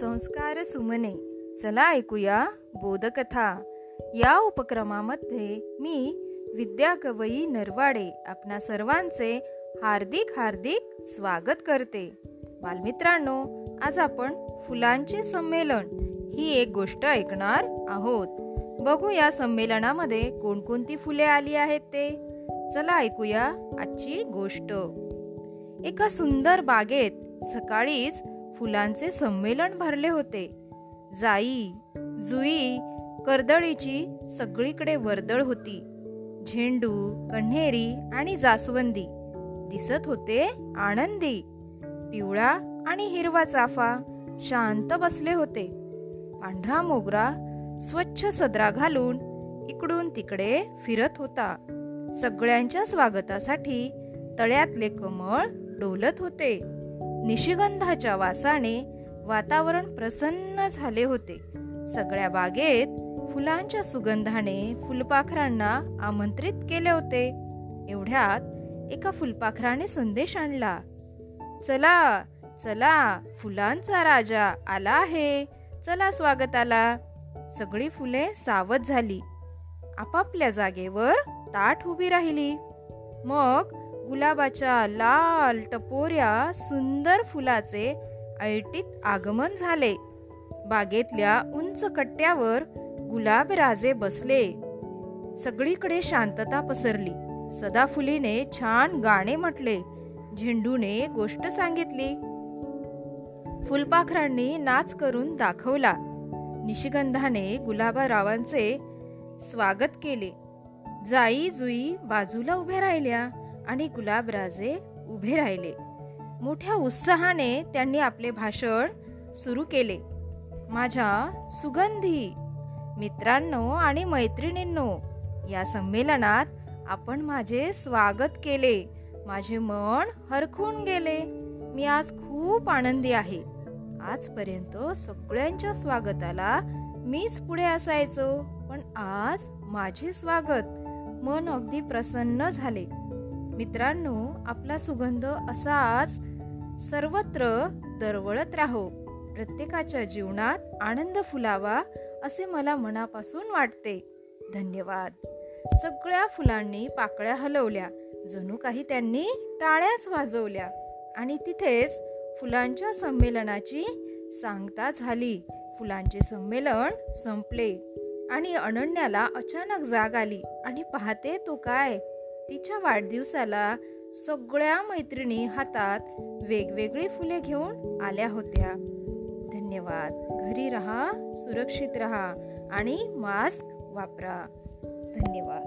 संस्कार सुमने. चला ऐकूया बोधकथा. या उपक्रमामध्ये मी विद्या कवई नरवाडे आपणा सर्वांचे हार्दिक हार्दिक स्वागत करते. बालमित्रांनो आज आपण फुलांचे संमेलन ही एक गोष्ट ऐकणार आहोत. बघू या संमेलनामध्ये कोणकोणती फुले आली आहेत ते. चला ऐकूया आजची गोष्ट. एका सुंदर बागेत सकाळीच फुलांचे संमेलन भरले होते. जाई जुई कर्दळीची सगळीकडे वर्दळ होती. झेंडू कण्हेरी आणि जास्वंदी. दिसत होते आनंदी. पिवळा आणि हिरवा चाफा शांत बसले होते. पांढरा मोगरा स्वच्छ सदरा घालून इकडून तिकडे फिरत होता. सगळ्यांच्या स्वागतासाठी तळ्यातले कमळ डोलत होते. निशिगंधाच्या वासाने वातावरण प्रसन्न झाले होते. सगळ्या बागेत फुलांच्या सुगंधाने फुलपाखरांना आमंत्रित केले होते. एवढ्यात एका फुलपाखराने संदेश आणला चला चला फुलांचा राजा आला आहे. चला स्वागताला. सगळी फुले सावध झाली. आपापल्या जागेवर ताट उभी राहिली. मग गुलाबाच्या लाल टपोऱ्या सुंदर फुलाचे ऐटीत आगमन झाले. बागेतल्या उंच कट्ट्यावर गुलाब राजे बसले. सगळीकडे शांतता पसरली. सदाफुलीने छान गाणे म्हटले. झेंडूने गोष्ट सांगितली. फुलपाखरांनी नाच करून दाखवला. निशिगंधाने गुलाबारावांचे स्वागत केले. जाई जुई बाजूला उभ्या राहिल्या. आणि गुलाबराजे उभे राहिले. मोठ्या उत्साहाने त्यांनी आपले भाषण सुरू केले. माझ्या सुगंधी मित्रांनो आणि मैत्रिणींनो या संमेलनात आपण माझे स्वागत केले. माझे मन हरखून गेले. मी आज खूप आनंदी आहे. आजपर्यंत सगळ्यांच्या स्वागताला मीच पुढे असायचो पण आज माझे स्वागत मन अगदी प्रसन्न झाले. मित्रांनो आपला सुगंध असाच सर्वत्र दरवळत राहो. प्रत्येकाच्या जीवनात आनंद फुलावा असे मला मनापासून वाटते. धन्यवाद. सगळ्या फुलांनी पाकळ्या हलवल्या. जणू काही त्यांनी टाळ्याच वाजवल्या. आणि तिथेच फुलांच्या संमेलनाची सांगता झाली. फुलांचे संमेलन संपले. आणि अनन्याला अचानक जाग आली. आणि पाहते तो काय? तिच्या वाढदिवसाला सगळ्या मैत्रिणी हातात वेगवेगळी फुले घेऊन आल्या होत्या. धन्यवाद. घरी रहा सुरक्षित रहा आणि मास्क वापरा. धन्यवाद.